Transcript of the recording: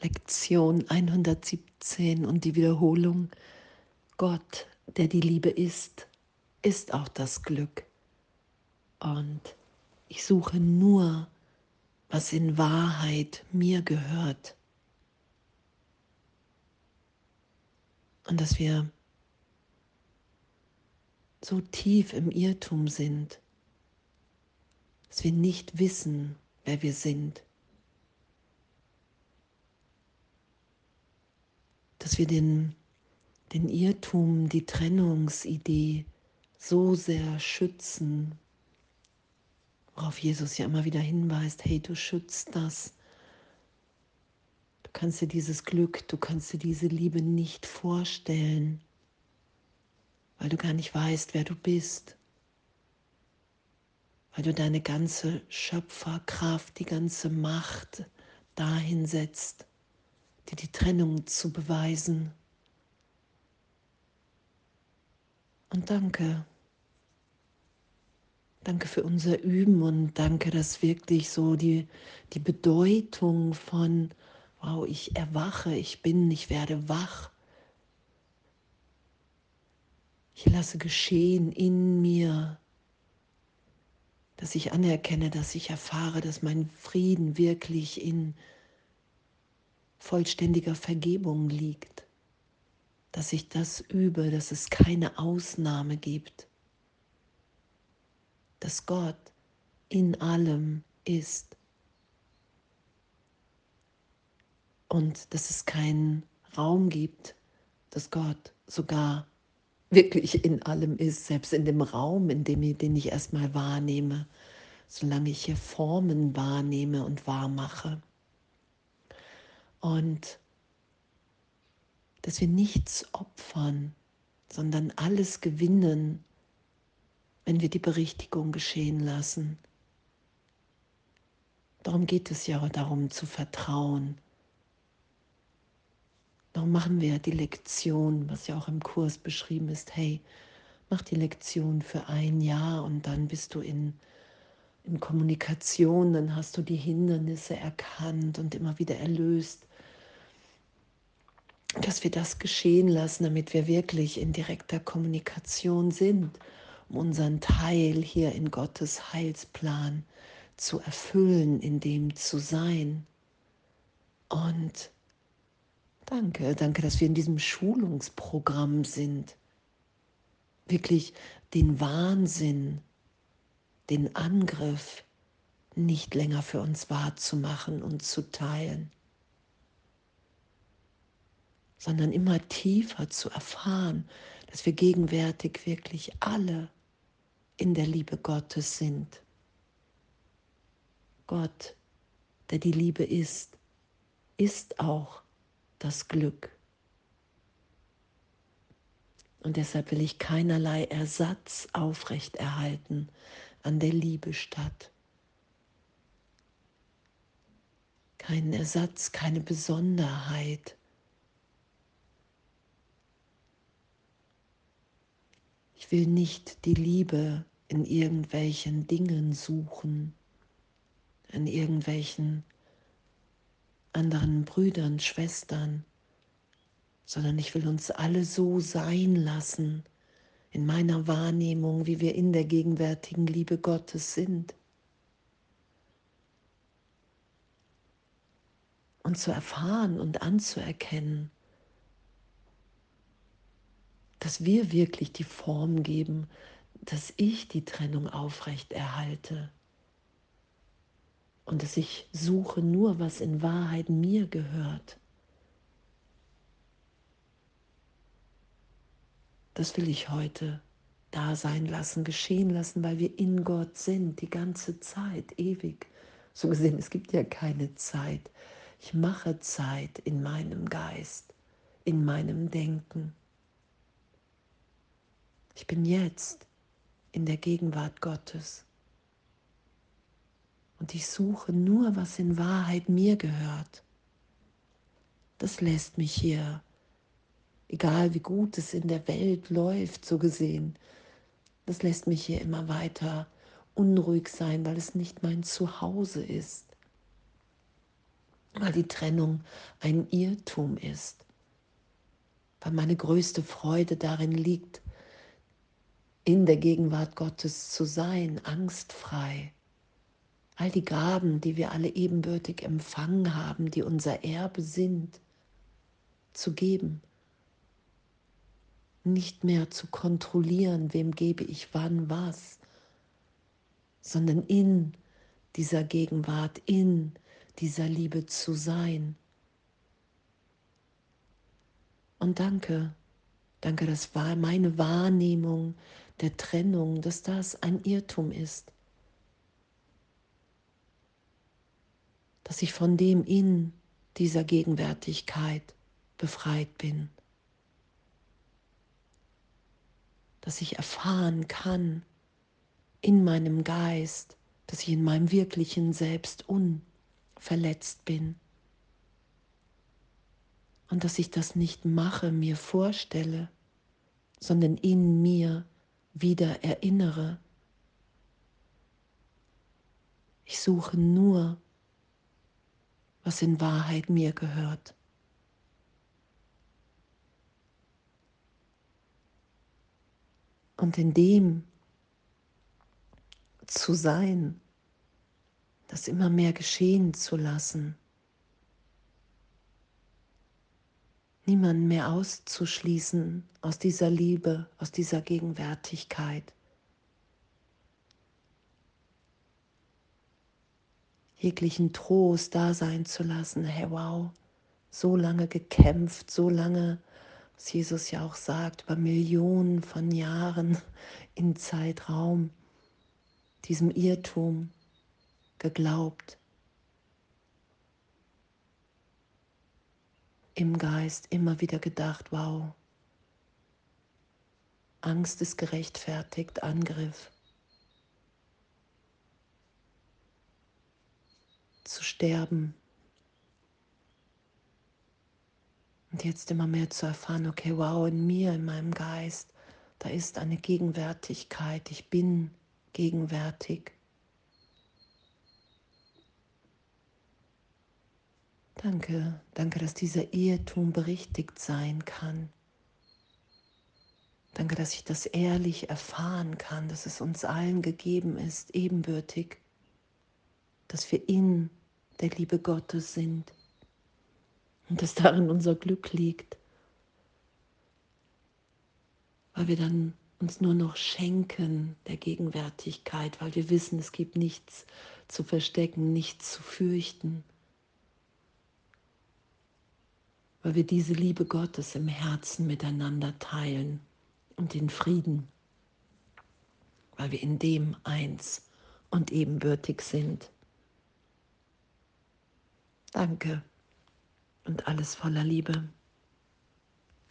Lektion 117 und die Wiederholung. Gott, der die Liebe ist, ist auch das Glück. Und ich suche nur, was in Wahrheit mir gehört. Und dass wir so tief im Irrtum sind, dass wir nicht wissen, wer wir sind. Dass wir den, den Irrtum, die Trennungsidee so sehr schützen, worauf Jesus ja immer wieder hinweist, hey, du schützt das. Du kannst dir dieses Glück, du kannst dir diese Liebe nicht vorstellen, weil du gar nicht weißt, wer du bist weil du deine ganze Schöpferkraft, die ganze Macht dahin setzt, dir die Trennung zu beweisen. Und danke. Danke für unser Üben und danke, dass wirklich so die, die Bedeutung von, wow, ich erwache, ich bin, ich werde wach. Ich lasse geschehen in mir, dass ich anerkenne, dass ich erfahre, dass mein Frieden wirklich in vollständiger Vergebung liegt, dass ich das übe, dass es keine Ausnahme gibt, dass Gott in allem ist. Und dass es keinen Raum gibt, dass Gott sogar wirklich in allem ist, selbst in dem Raum, in dem ich, den ich erstmal wahrnehme, solange ich hier Formen wahrnehme und wahrmache. Und dass wir nichts opfern, sondern alles gewinnen, wenn wir die Berichtigung geschehen lassen. Darum geht es ja darum zu vertrauen Darum machen wir die Lektion, was ja auch im Kurs beschrieben ist. Hey, mach die Lektion für ein Jahr und dann bist du in, in Kommunikation, dann hast du die Hindernisse erkannt und immer wieder erlöst. Dass wir das geschehen lassen, damit wir wirklich in direkter Kommunikation sind, um unseren Teil hier in Gottes Heilsplan zu erfüllen, in dem zu sein. Und Danke, danke, dass wir in diesem Schulungsprogramm sind. Wirklich den Wahnsinn, den Angriff nicht länger für uns wahrzumachen und zu teilen, sondern immer tiefer zu erfahren, dass wir gegenwärtig wirklich alle in der Liebe Gottes sind. Gott, der die Liebe ist, ist auch das Glück. Und deshalb will ich keinerlei Ersatz aufrechterhalten an der Liebe statt. Keinen Ersatz, keine Besonderheit. Ich will nicht die Liebe in irgendwelchen Dingen suchen, in irgendwelchen anderen Brüdern, Schwestern, sondern ich will uns alle so sein lassen in meiner Wahrnehmung, wie wir in der gegenwärtigen Liebe Gottes sind. Und zu erfahren und anzuerkennen, dass wir wirklich die Form geben, dass ich die Trennung aufrecht erhalte und dass ich suche nur, was in Wahrheit mir gehört. Das will ich heute da sein lassen, geschehen lassen, weil wir in Gott sind, die ganze Zeit, ewig. So gesehen, es gibt ja keine Zeit. Ich mache Zeit in meinem Geist, in meinem Denken. Ich bin jetzt in der Gegenwart Gottes. Und ich suche nur, was in Wahrheit mir gehört. Das lässt mich hier, egal wie gut es in der Welt läuft, so gesehen, das lässt mich hier immer weiter unruhig sein, weil es nicht mein Zuhause ist. weil die Trennung ein Irrtum ist, weil meine größte Freude darin liegt, in der Gegenwart Gottes zu sein, angstfrei. All die Gaben, die wir alle ebenbürtig empfangen haben, die unser Erbe sind, zu geben. Nicht mehr zu kontrollieren, wem gebe ich wann was, sondern in dieser Gegenwart, in dieser Liebe zu sein. Und danke, danke, das war meine Wahrnehmung der Trennung, dass das ein Irrtum ist. Dass ich von dem in dieser Gegenwärtigkeit befreit bin. Dass ich erfahren kann in meinem Geist, dass ich in meinem wirklichen Selbst unverletzt bin. Und dass ich das nicht mache, mir vorstelle, sondern in mir wieder erinnere. Ich suche nur, was in Wahrheit mir gehört. Und in dem zu sein, das immer mehr geschehen zu lassen, niemanden mehr auszuschließen aus dieser Liebe, aus dieser Gegenwärtigkeit. Jeglichen Trost da sein zu lassen, hey wow, so lange gekämpft, so lange, was Jesus ja auch sagt, über Millionen von Jahren in Zeitraum, diesem Irrtum geglaubt, im Geist immer wieder gedacht, wow, Angst ist gerechtfertigt, Angriff. Zu sterben. Und jetzt immer mehr zu erfahren, okay, wow, in mir, in meinem Geist, da ist eine Gegenwärtigkeit, ich bin gegenwärtig. Danke, danke, dass dieser Irrtum berichtigt sein kann. Danke, dass ich das ehrlich erfahren kann, dass es uns allen gegeben ist, ebenbürtig, dass wir in der Liebe Gottes sind und dass darin unser Glück liegt, weil wir dann uns nur noch schenken der Gegenwärtigkeit, weil wir wissen, es gibt nichts zu verstecken, nichts zu fürchten weil wir diese Liebe Gottes im Herzen miteinander teilen und den Frieden, weil wir in dem eins und ebenbürtig sind. Danke und alles voller Liebe.